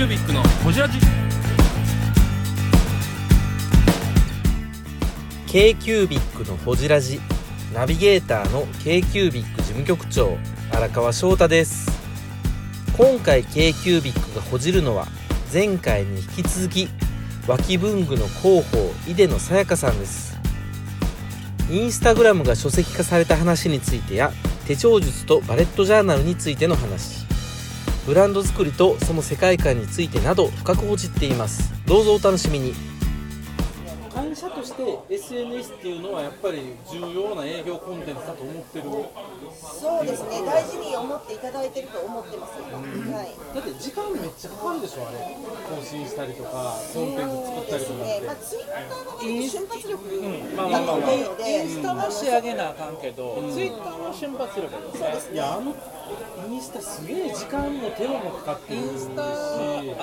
キュービックのホジラジ k q u b i c のほじラジナビゲーターの k q u b i c 事務局長荒川翔太です。今回 k q u b i c がほじるのは前回に引き続き脇文具の広報井出野さやかさんです。インスタグラムが書籍化された話についてや手帳術とバレットジャーナルについての話。ブランド作りとその世界観についてなど深くほじっています。どうぞお楽しみに。会社として SNS っていうのはやっぱり重要な営業コンテンツだと思ってるそうですね、大事に思っていただいてると思ってます。はい。だって時間めっちゃかかるでしょあれ。更新したりとかコンテンツ作ったりとかって、ねまあ、ツイッターのね瞬発力まあまあまあまあ。がいいので、インスタも仕上げなあかんけど、ツイッターの瞬発力ですね。いやあのインスタすげえ時間も手間もかかってるし。インスタ、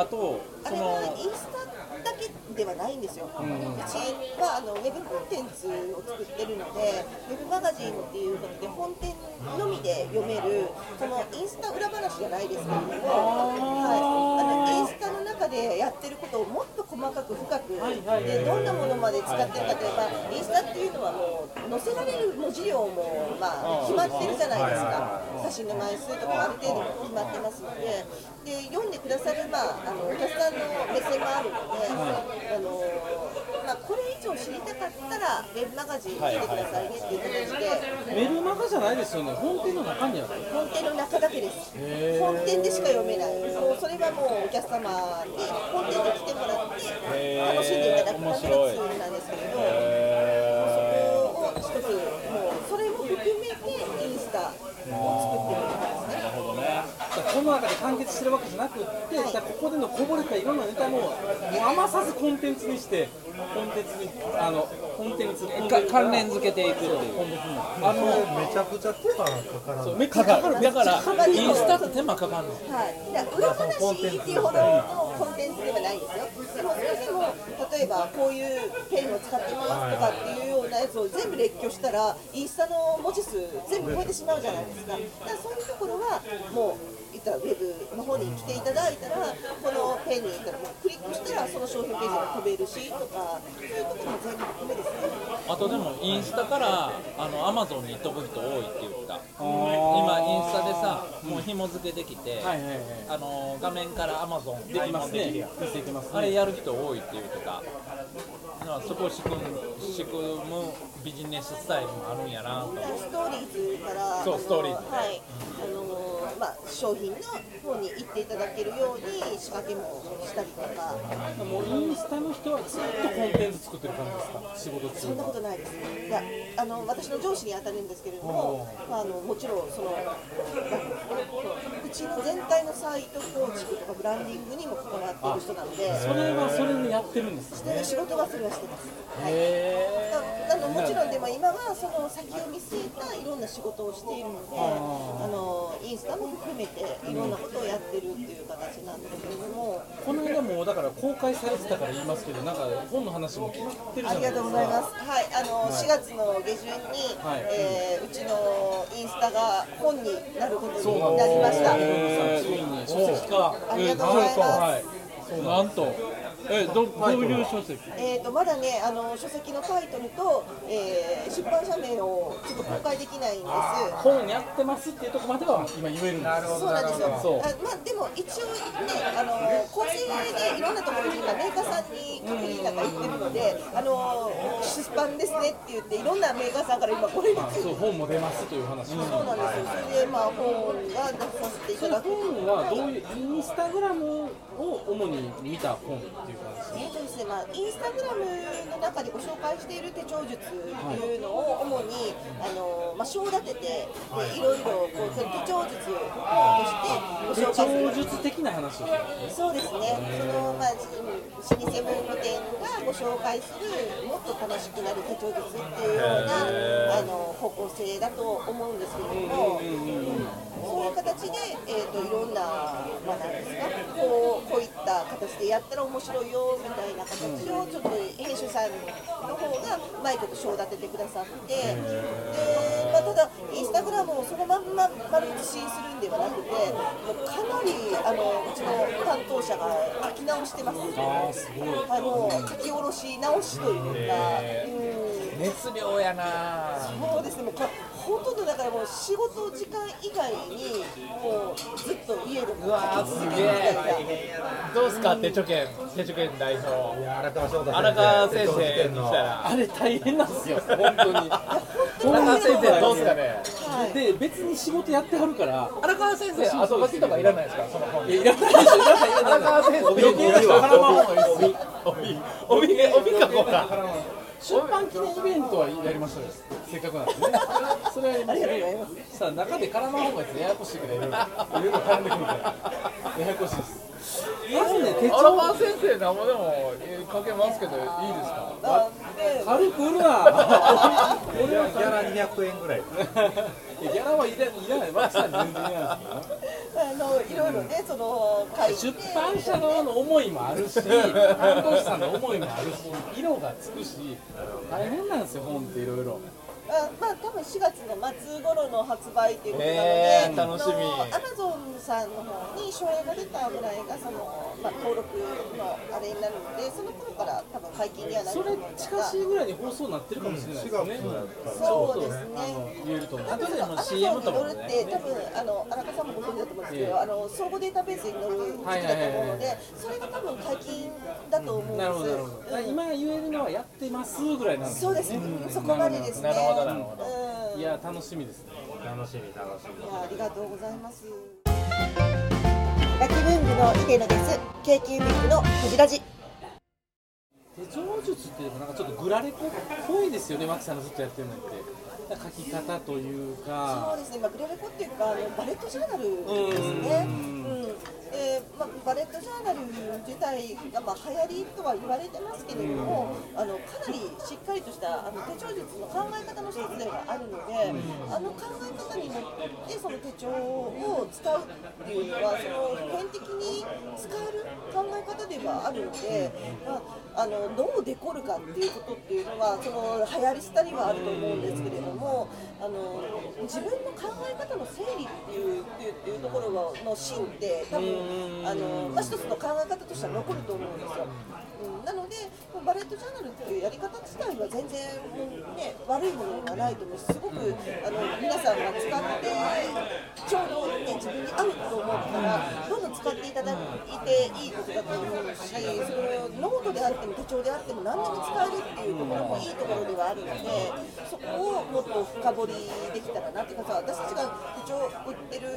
あと、そあれはの、インスタだけではないんですよ。うちはあのウェブコンテンツを作ってるので、ウェブマガジンっていうことで本店のみで読めるそのインスタ裏話じゃないですけれども、はい、あのインスタの中でやってることをもっと細かく深く、でどんなものまで使ってるかというと、まあ、インスタっていうのはもう載せられる文字量もまあ決まってるじゃないですか。写真の枚数とかある程度決まってますので、で読んでくださるまああのお客さんの目線もあるので、あのまあこれ以上知りたかったらウェブマガジン見てくださいねっていう形で。メルマガじゃないですよね。本店の中にある。本店の中だけです。本店でしか読めない。もうそれはもうお客様に本店に来てもらって楽しんでいただくためのツールなんですけれど、そこを一つもうそれも含めてインスタを作ってるんですね。この中で完結してるわけじゃなくって、じゃあここでのこぼれたいろんなネタももう余さずコンテンツにしてコンテンツにあのコンテンツか関連付けていくっていう。あの、めちゃくちゃ手間かからんめっちゃかかるだから、インスタって手間かかんの。はい、だから裏話っていうほどのコンテンツではないんですよ。でもそれでも例えばこういうペンを使ってますとかっていうようなやつを全部列挙したらインスタの文字数全部超えてしまうじゃないですか。だからそういうところはもう言ったらウェブの方に来ていただいたらこのペンに行ったらもうクリックしたらその商品ページが飛べるしとかそういうところも全部含めですね。あとでも、インスタから、あの、アマゾンに飛ぶ人多いって言った。今、インスタでさ、もう紐付けできて、あの、画面からアマゾンできますね。であれやる人多いって言ってた。だからそこを仕組む仕組むビジネススタイルもあるんやなとストーリーズから。そうストーリーズ。はい。あのーまあ、商品の方に行っていただけるように仕掛けもしたりとかもうインスタの人はずっとコンテンツ作ってる感じですか仕事中そんなことないですいやあの私の上司に当たるんですけれども、まあ、あのもちろんそのうちの全体のサイト構築とかブランディングにも関わっている人なのでそれはそれでやってるんですね仕事はそれはしてます、はいへなのもちろんでも今はその先を見据えたいろんな仕事をしているのであのインスタも含めていろんなことをやってるっていう形なんですけれども、この間もだから公開されてたから言いますけどなんか本の話も決まってるじゃないですかありがとうございます。はい、あの、4月の下旬に、はいえーうちのインスタが本になることになりました。えーついに書籍化ありがとうございます。はいなんとえどどういう書籍？えー、とまだねあの書籍のタイトルと、えー出版社名をちょっと公開できないんです。本やってますっていうところまでは今言えるんですそうなんですよ。あまあでも一応ねあの構成でいろんなところに今メーカーさんに確認なんか言ってるので、あの出版ですねって言っていろんなメーカーさんから今これについてそう本も出ますという話そうなんですよ。それでまあ本が出させていただく。本はどういうインスタグラムを主に見た本っていう感じえーとですねまあ、インスタグラムの中でご紹介している手帳術っていうのを主に、あのまあ、章立ててでい。ろいろこう手帳術としてご紹介する手帳術的な話をそうですね。その、まあ、老舗文具店がご紹介するもっと楽しくなる手帳術っていうようなあの方向性だと思うんですけれども、形で、えー、といろんな、まあ、なんですかこうこういった形でやったら面白いよみたいな形をちょっと編集さんの方がうまいこと章立ててくださってで、まあ、ただインスタグラムをそそのまんま丸写しにするんではなくてもうかなりあのうちの担当者が書き直してます。あーすごい。あの書き下ろし直しというか、うん。熱量やなそうですね、もうほとんどだからもう仕事時間以外にもうずっと家でうわーすげえ。どうですか？手帳券手帳券代表。荒川翔太荒川先生にしたら。あれ大変なんですよ、本当に。荒川先生どうですかね？はい。で、別に仕事やってはるから、荒川先生後書きとかいらないですか？その本。いやいらないでしょ、いらない。荒川先生余計な人絡まん方がいいです帯帯帯かこうか出版記念イベントはやりましたよ、せっかくなんでね。それはやりましたよ。さあ、中で絡まん方がいいです。ややこしいから、いろいろ。絡んでくるから。ややこしいです。まずね、手荒帳川先生なんぼでもかけますけどいいですか？軽く売るな。ギャラ200円ぐらいギャラはいらいらない、マキさんに全然いらないですよ。あのいろいろね、その書いて出版社側の思いもあるし、担当者さんの思いもあるし、色がつくし、大変なんですよ、本っていろいろ。あまあ多分4月の末頃の発売ということなので、えー楽しみアマゾンさんの方に書影が出たぐらいがその、まあ、登録のあれになるので、その頃から多分解禁にはなるそれと思うんです近が、しいぐらいに放送になってるかもしれないですね。そうですね。言えると思う。アマゾンに乗るねって多分あの荒川さんもご存知だと思うんですけど、ええあの総合データベースに載る時期だと思うので、それが多分解禁だと思うんです。なるほど、なるほど。うん今言えるのはやってますぐらいなんですよね。そうですね、そこまでですね。なるほどなるほどうんいや、楽しみですね。楽しみ楽しみいやありがとうございます。ラキ文具のイデノです。京急ビッグのこじらじ。手帳術っていうかなんかちょっとグラレコっぽいですよね、マキさんがずっとやってるのって。書き方というそうか。ですね、まあ、グレレコっていうか、あのバレットジャーナルですね。うんでまあ、バレットジャーナル自体が、まあ、流行りとは言われてますけれども、あのかなりしっかりとしたあの手帳術の考え方の一つではあるので、あの考え方にのってその手帳を使うっていうのはその普遍的に使える考え方ではあるので、まあ、あのどうデコるかっていうことっていうのはその流行り廃りはあると思うんですけれどもあの自分の考え方の整理っていうっていうっていうところの芯って多分あの、まあ、一つの考え方としては残ると思うんですよ。うん、なのでバレットジャーナルっていうやり方自体は全然、ね、悪いものではないと思うしすごくあの皆さんが使ってちょうど、ね、自分に合うと思ったらどんどん使っていただいていいことだと思うしそのノートであっても手帳であっても何でも使えるっていうところもいいところではあるのでそこをもっと深掘りできたらなっていうか私たちが手帳売ってる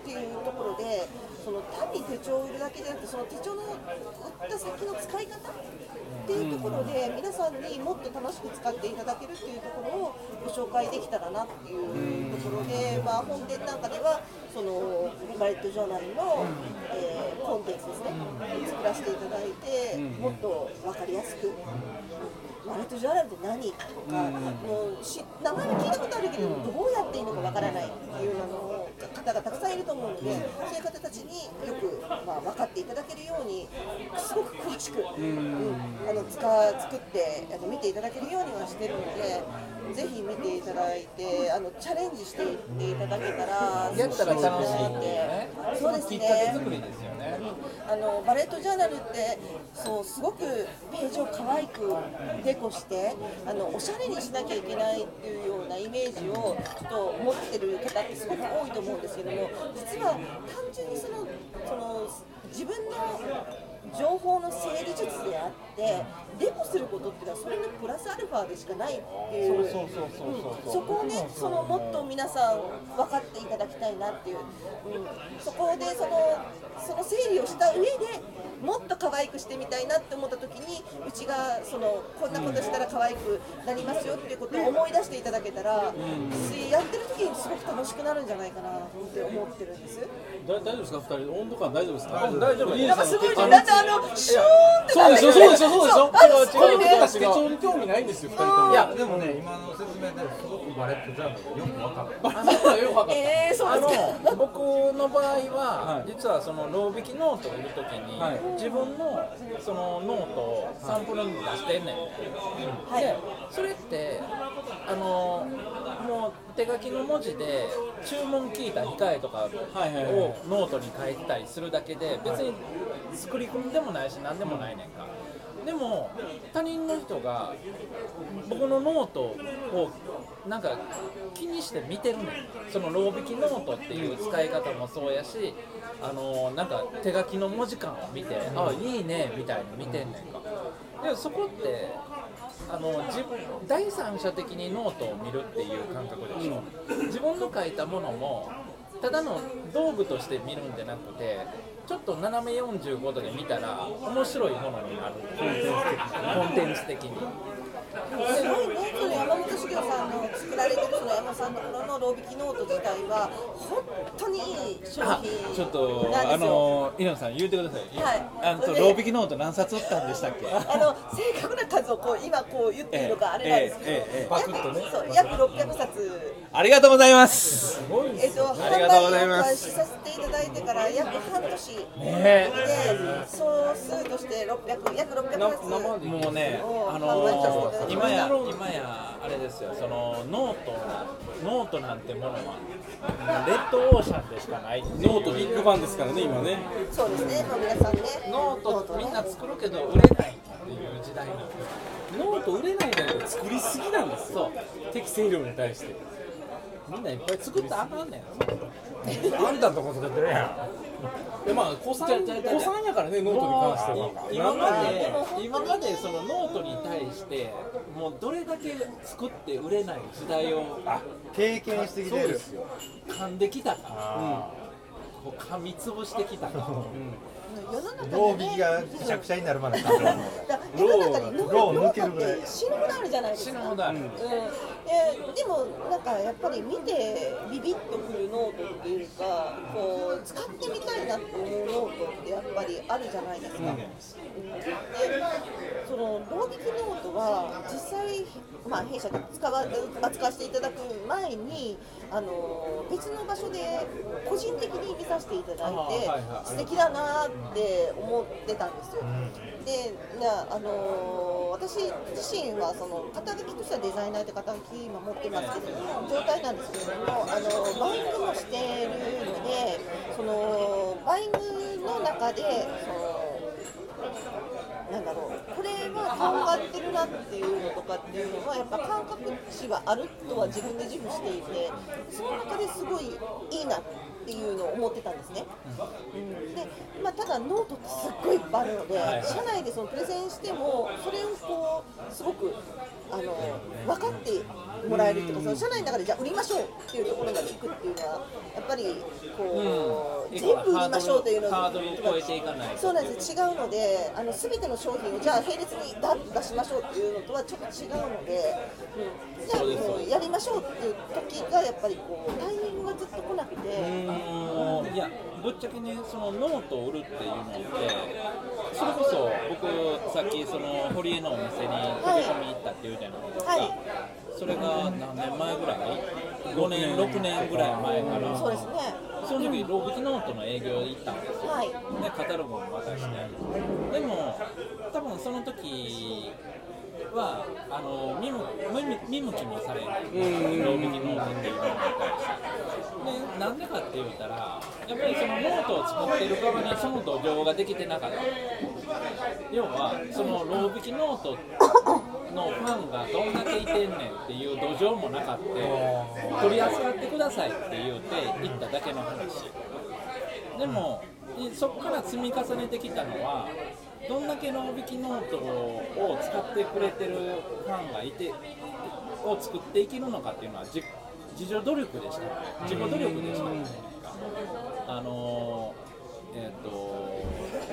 っていうところでその単に手帳を売るだけじゃなくてその手帳の売った先の使い方っていうところで皆さんにもっと楽しく使っていただけるっていうところをご紹介できたらなっていうところで、まあ、本店なんかではそのバレットジャーナルの、えーコンテンツですね作らせていただいてもっと分かりやすく。バレットジャーナルって何とか、もうし名前は聞いたことあるけど、どうやっていいのかわからないっていうの方がたくさんいると思うので、そういう方たちによく、まあ、分かっていただけるように、すごく詳しく、うん。あの使作ってあの見ていただけるようにはしてるので、ぜひ見ていただいて、あのチャレンジしていっていただけたら、やったら楽しいっていうすごくね。そうですきっかけね。作りですよね。あのバレットジャーナルってそうすごくページを可愛くデコしてあのおしゃれにしなきゃいけないっていうようなイメージをちょっと持ってる方ってすごく多いと思うんですけども実は単純にそのその自分の情報の整理術であってデコすることっていうのはそれのプラスアルファでしかないっていう。そこをね、そのもっと皆さん分かっていただきたいなっていう、うん、そこでそのその整理をした上でもっと可愛くしてみたいなって思った時にうちがそのこんなことしたら可愛くなりますよっていうことを思い出していただけたら、しやってる時にすごく楽しくなるんじゃないかなって思ってるんです。だ大丈夫ですか、二人、温度感大丈夫ですか？大丈夫なんかすごいだってあのシューンってそうでしょ、そうでしょ、そうでしょ。あのすごいね手帳に興味ないんですよ、二人とも。いやでもね今の説明ですごくバレットジャーナルがよく分かった。えー、そうあですか？の僕の場合は、はい実はそのロー引きノートを売るときに、はい自分のそのノートをサンプルに出してんねん、はい。でそれってあのももう手書きの文字で注文聞いた控えとかをノートに書いてたりするだけで別に作り込みでもないし何でもないねんか。でも他人の人が僕のノートをなんか気にして見てるねんそのロー引きノートっていう使い方もそうやしあのなんか手書きの文字感を見て、あいいねみたいに見てんねんか。でそこってあの自分第三者的にノートを見るっていう感覚でしょ、自分の書いたものもただの道具として見るんじゃなくてちょっと斜め45度で見たら面白いものになる。コンテンツ的にすごいね、その山本修行さんの作られてるその山さんのこのロー引きノート自体は本当にいい商あ品ちょっとあ。の稲野さん言うてください、はい。あのロー引きノート何冊売ったんでしたっけ？あの正確な数をこう今こう言っていいのかあれなんですけど、ええええええ約パクッとね。そう約600冊。ありがとうございます。すごいえっと、販売を開始させていただいてから約半年。で、ね総数として600約600冊もうねあのきました今や今やあれですよそのノートノートなんてものはレッドオーシャンでしかないノートビッグファンですからね今ね。そうですね、まあ、皆さんね。ノートみんなね作るけど売れないっていう時代なんですノート売れないんじゃなくて作りすぎなんですよ。そう。適正量に対して。みんないっぱい作作っったたらあかんねん。あんたのとこ作ってるやでまあ子さんじゃあじゃあじゃあ子さんやからねノートに関しては。今まで今までそのノートに対してもうどれだけ作って売れない時代をん経験してきてる。噛んできたか。あこう噛みつぶしてきたか 世のロにねー引きがくしゃくしゃになるまで世の中にノローート抜けるぐらい。って死ぬほどあるじゃないですか死ぬほどあるうん、ででもなんかやっぱり見てビビッとくるノートっていうかこう使ってみたいなって思うノートってやっぱりあるじゃないですか、うん。でそのロー引きノートは実際、まあ、弊社で使わ扱わせていただく前にあの別の場所で個人的に見させていただいて、はいはい素敵だなって思ってたんですよ。でなあの私自身はその肩書きとしてはデザイナーって肩書き今持ってますけど状態なんですけれどもあのバイイングもしているのでそのバイイングの中でそのなんだろう。これはとんがってるなっていうのとかっていうのはやっぱ感覚値はあるとは自分で自負していてその中ですごいいいなっていうのを思ってたんですね。うん、で、まあ、ただノートってすっごいいっぱいあるので、はい。社内でそのプレゼンしてもそれをこうすごくあの分かってもらえるっていうかその社内の中でじゃあ売りましょうっていうところまで行くっていうのはやっぱりこう、うん。全部売りましょうというのハードルを超えていかないと。そうなんです違うのであの全ての商品をじゃあ並列にダッと出しましょうっていうのとはちょっと違うので、うん、じゃあもうやりましょうっていう時がやっぱりこうタイミングがずっと来なくて。あのいやぶっちゃけねそのノートを売るっていうのってそれこそ僕さっきその堀江のお店に飛び込み行ったっていうじゃないですか、はいそれが何年前ぐらい？5年6年ぐらい前から。そうですね。その時ロー引きノートの営業行ったんですよ、はい。ね、カタログも渡して。でも多分その時はあの見向見向見向きもされない。ロー引きノートっていうのに対して。でなんでかって言ったらやっぱりそのノートを作ってる側にその土壌ができてなかった。要はそのロー引きノートのファンがどんだけいてんねんっていう土壌もなかって取り扱ってくださいって言うて行っただけの話。でもいそこから積み重ねてきたのはどんだけロー引きノートを使ってくれてるファンがいてを作っていけるのかっていうのは自自助努力でしかない自己努力でしかないあのーえっ、と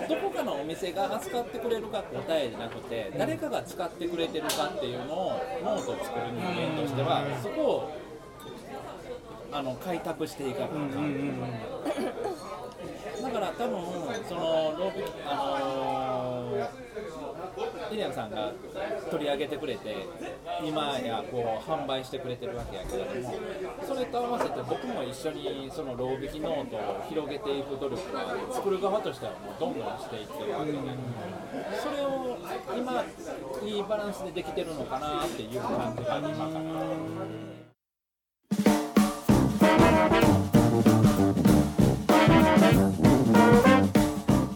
どこかのお店が扱ってくれるか答えじゃなくて誰かが使ってくれてるかっていうのをノートを作る人間としてはそこをあの開拓していかなかん。だから多分そのロビあのーリリアンさんが取り上げてくれて今やこう販売してくれてるわけやけれどもそれと合わせて僕も一緒にそのロー引きノートを広げていく努力が作る側としてはもうどんどんしていってるわけで、それを今いいバランスでできてるのかなっていう感じが今から。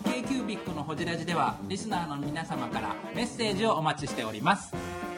K キュービックのホジラジではリスナーの皆様からメッセージをお待ちしております。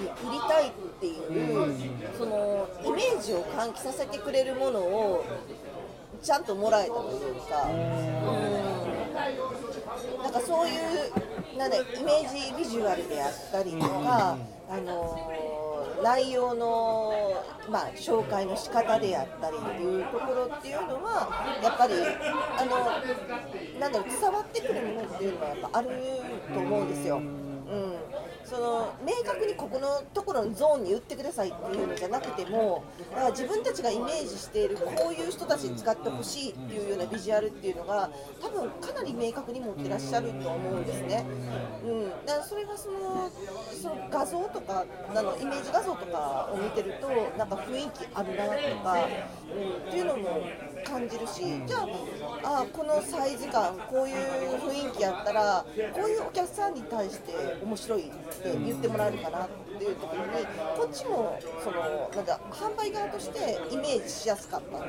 ういう人たちに売りたいっていう、そのイメージを喚起させてくれるものをちゃんともらえたというか、うん、なんかそういうなんイメージビジュアルであったりとか、あの内容の、まあ、紹介の仕方であったりっていうところっていうのはやっぱりあのなんだろう伝わってくるものっていうのはやっぱあると思うんですよ。うんその明確にここのところのゾーンに打ってくださいっていうのじゃなくてもだから自分たちがイメージしているこういう人たちに使ってほしいっていうようなビジュアルっていうのが多分かなり明確に持ってらっしゃると思うんですね。うん、だからそれがそのその画像とかあのイメージ画像とかを見てるとなんか雰囲気あるなとか、うん、っていうのも感じるしじゃああこのサイズ感こういう雰囲気やったらこういうお客さんに対して面白いって言ってもらえるかなっていうところにこっちもそのなんか販売側としてイメージしやすかったという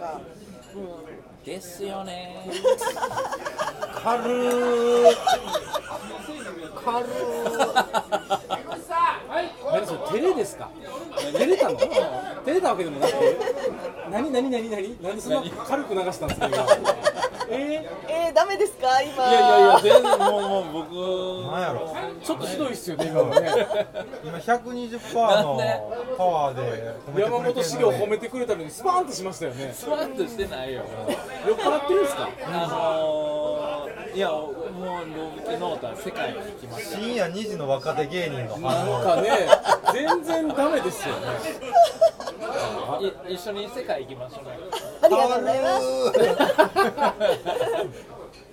か。うんですよね。軽ー軽何 それ照れですか？照れたの？照れたわけでもなく。て何何何何何そんな軽く流したんですか今？ええー、ダメですか今？いやいやいや全然もうもう僕なんやろ？ー、ちょっとひどいっすよね今のね。今120%のパワーで山本茂を褒めてくれたのにスパーンとしましたよね。スワンとしてないよ。酔っ払ってるんですか？あのー、いやもう動物ノートは世界に行きました深夜2時の若手芸人の反応。なんかね全然ダメですよねい一緒に世界行きましょう。ありがとうございます。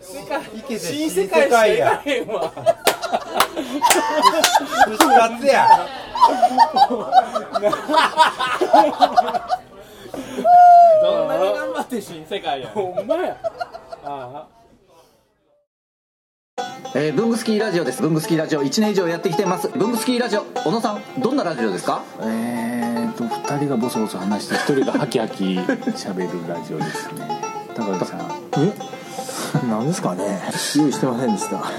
世界新新世世界しか界や。どんなに頑張って新世界や。ほんまやあ えー、ブングスキーラジオです。ブングスキーラジオ1年以上やってきてます。ブングスキーラジオ小野さんどんなラジオですか？えーと2人がボソボソ話して1人がハキハキ喋るラジオですね。高木さん。え？なんですかね？用意してませんでした。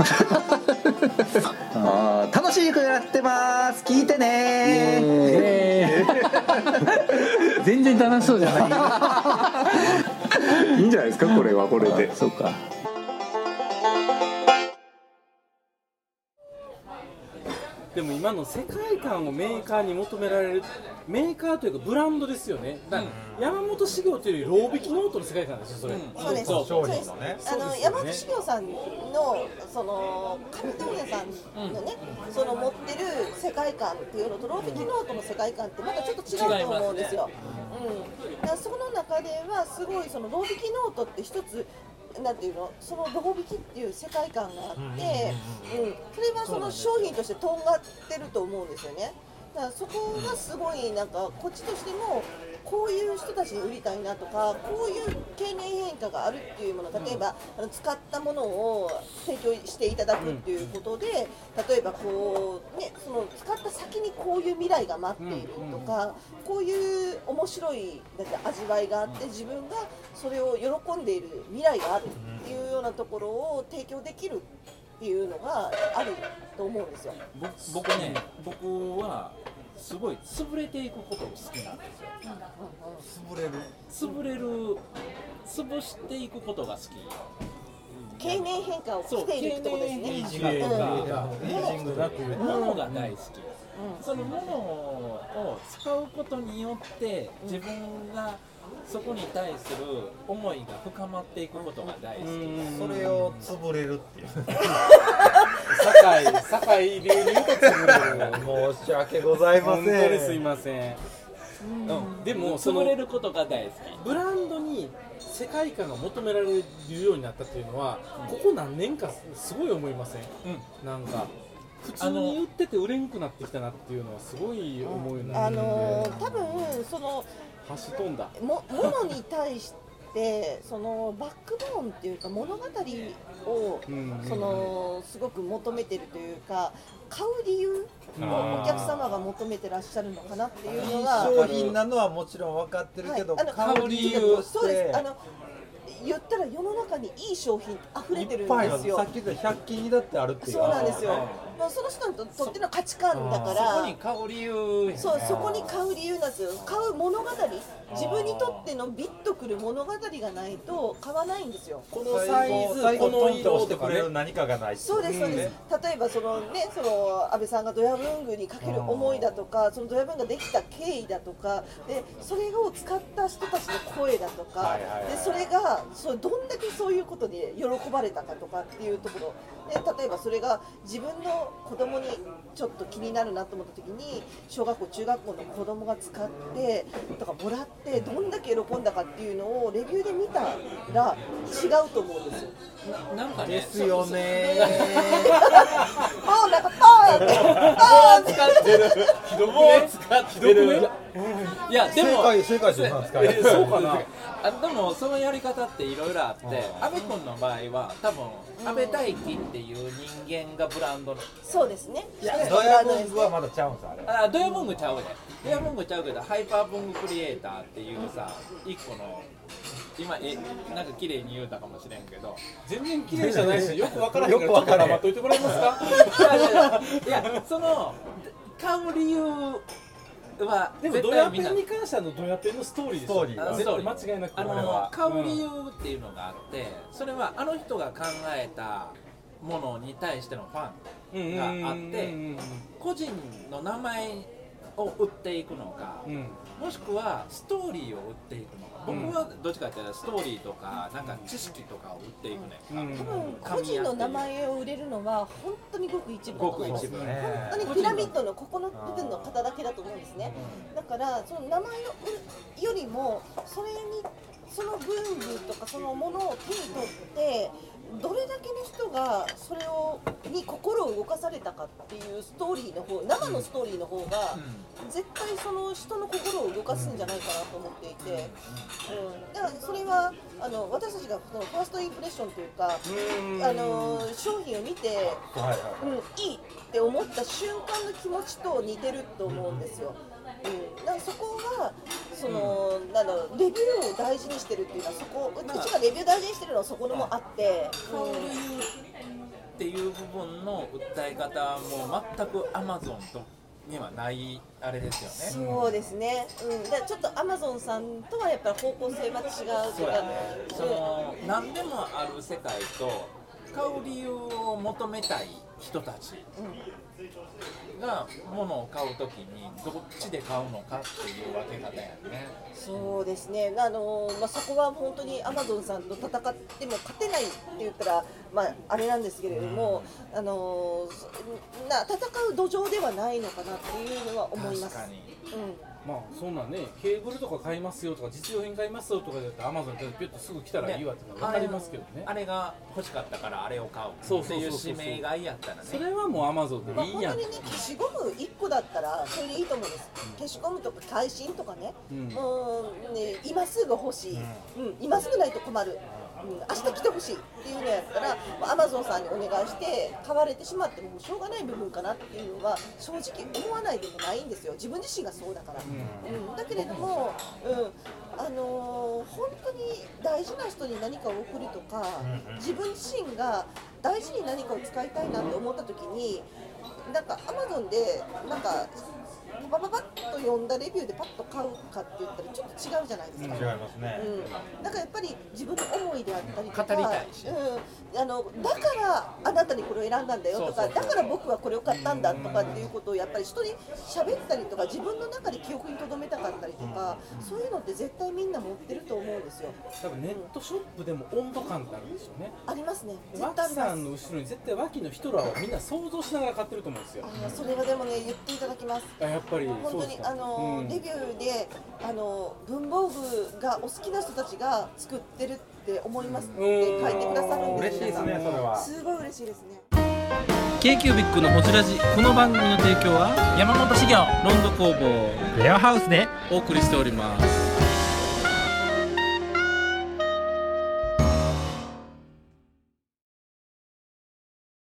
あー楽しくやってます。聞いてね。全然楽しそうじゃない。いいんじゃないですか？これはこれで。そうかでも今の世界観をメーカーに求められるメーカーというかブランドですよね。だから山本紙業というよりロー引きノートの世界観ですよそれ、そうです。商そうです。品のね。あの山本修行さんのその上問屋さんのね、その持ってる世界観っていうのとロー引きノートの世界観ってまたちょっと違うと思うんですよ。うん。だからその中ではすごいそのロービキノートって一つなんていうの？そのロービキっていう世界観があって、うん、それはその商品としてとんがってると思うんですよね。だからそこがすごいなんかこっちとしてもこういう人たちに売りたいなとかこういう経年変化があるっていうもの例えばあの使ったものを提供していただくっていうことで例えばこうねその使った先にこういう未来が待っているとかこういう面白いだって味わいがあって自分がそれを喜んでいる未来があるっていうようなところを提供できるっていうのがあると思うんですよ。ぼ僕ね僕はすごい潰れていくことが好きなんですよ。潰れる潰れる潰していくことが好き。経年変化をしているってことですね。経年変化。エイジングなく物が大好き、その物を使うことによって自分がそこに対する思いが深まっていくことが大好き、それを潰れるっていう。酒井酒井流に言うと潰れる。申し訳ございません。本当にすいません。うん。でもその潰れることが大好ブランドに世界観が求められるようになったっていうのは、ここ何年かすごい思いません、なんか普通に売ってて売れんくなってきたなっていうのはすごい思うようになあってのー多分その橋飛んだ。もものに対してそのバックボーンっていうか物語をうんそのすごく求めてるというか買う理由をお客様が求めてらっしゃるのかなっていうのが商品なのはもちろん分かってるけど、はい買う理由そうです。あの言ったら世の中にいい商品溢れてるんいっぱいですよさっき言った100均にだってあるっていう。そうなんですよ、まあ、その人にととっての価値観だから。そこに買う理由そうそこに買う理由なんですよ。買う物語。自分にとってのビッとくる物語がないと買わないんですよ。このサイズこの色とかねくれる何かがないそうですそうです、例えばそのねその安倍さんがドヤ文具にかける思いだとかそのドヤ文ができた経緯だとかでそれを使った人たちの声だとか、はいはいはい。でそれがそうどんだけそういうことで喜ばれたかとかっていうところ。で例えばそれが自分の子供にちょっと気になるなと思った時に小学校中学校の子供が使ってとかもらってどんだけ喜んだかっていうのをレビューで見たら違うと思うんですよ。ななんかねですよね。パーンなんかパーンってパーンって。使ってる。使ってるいやでも。正解正解してたんですかえそうかな。あでもそのやり方っていろいろあって阿部君の場合は多分阿部大輝っていう人間がブランドの。そうですね。ドヤ文具はまだちゃうんですあれ。あドヤ文具ちゃうでドヤ文具ちゃうけどハイパー文具クリエイターっていうさ一個の今えなんか綺麗に言うたかもしれんけど。全然綺麗じゃないし よくわからへんからよくわからへん。ちょっと黙っといてもらえますか？いやいやいやその買う理由はでも絶ドヤペンに関してはドヤペンのストーリーですストーリー。は絶対間違いなくあのこれは。買う理由っていうのがあってそれはあの人が考えたものに対してのファンがあって個人の名前を売っていくのか、うん。もしくはストーリーを売っていくのか、僕はどっちかっていうとストーリーとかなんか知識とかを売っていくね、うん。多分個人の名前を売れるのは本当にごく一部だと思いますね。本当にピラミッドのここの部分の方だけだと思うんですね。だからその名前を売るよりもそれにその文具とかそのものを手に取ってどれだけの人がそれをに心を動かされたかっていうストーリーの方生のストーリーの方が絶対その人の心を動かすんじゃないかなと思っていて、うん、だからそれはあの私たちがそのファーストインプレッションというかあの商品を見て、はいはい。うん、いいって思った瞬間の気持ちと似てると思うんですよ。うん、だからそこがその、なんだろうレビューを大事にしてるっていうのはそこうちがレビュー大事にしてるのはそこのもあって、買う理由っていう部分の訴え方はもう全くアマゾンとにはないあれですよね。そうですね、うん、だからちょっとアマゾンさんとはやっぱり方向性は違うそうやねその何でもある世界と買う理由を求めたい人たちが物を買うときにどっちで買うのかっていう分け方やね。そうですね、あのまあ、そこは本当にアマゾンさんと戦っても勝てないって言ったら、まあ、あれなんですけれども、あのそな戦う土壌ではないのかなっていうのは思います。確かに。うんまあそんなんねケーブルとか買いますよとか実用品買いますよとかだったらアマゾンでピュッとすぐ来たらいいわって分かりますけどね。あれが欲しかったからあれを買う。そうっていうそう。そうそう使命がやったらね。それはもうアマゾンまあ、でいいやん。本当にね、消しゴム1個だったらそれでいいと思うんです、消しゴムとか耐震とかね、うん。もうね今すぐ欲しい、うん。今すぐないと困る、うん、明日来てほしいっていうのやったら、アマゾンさんにお願いして、買われてしまってもしょうがない部分かなっていうのは、正直思わないでもないんですよ、自分自身がそうだから。うん。だけれども、うんあのー本当に大事な人に何かを送るとか、自分自身が大事に何かを使いたいなって思った時になんかアマゾンでなんかパパパッと読んだレビューでパッと買うかって言ったらちょっと違うじゃないですか。違いますね。うん、だからやっぱり自分の思いであったりとか語りたいし。うん、あのだからあなたにこれを選んだんだよとかだから僕はこれを買ったんだとかっていうことをやっぱり人に喋ったりとか自分の中で記憶に留めたかったりとか、そういうのって絶対みんな持ってると思うんですよ。多分ネットショップでも温度感ってあるんですよね。ありますね。絶脇さんの後ろに絶対脇の人らをみんな想像しながら買ってると思うんですよ。あそれはでもね言っていただきます。ややっぱり本当にあの、レビューであの文房具がお好きな人たちが作ってるって思いますって書いてくださるんです嬉しいですねそれは。すごい嬉しいですね。K q b i c のホジラジこの番組の提供は山本修行ロンド工房レアハウスで。お送りしております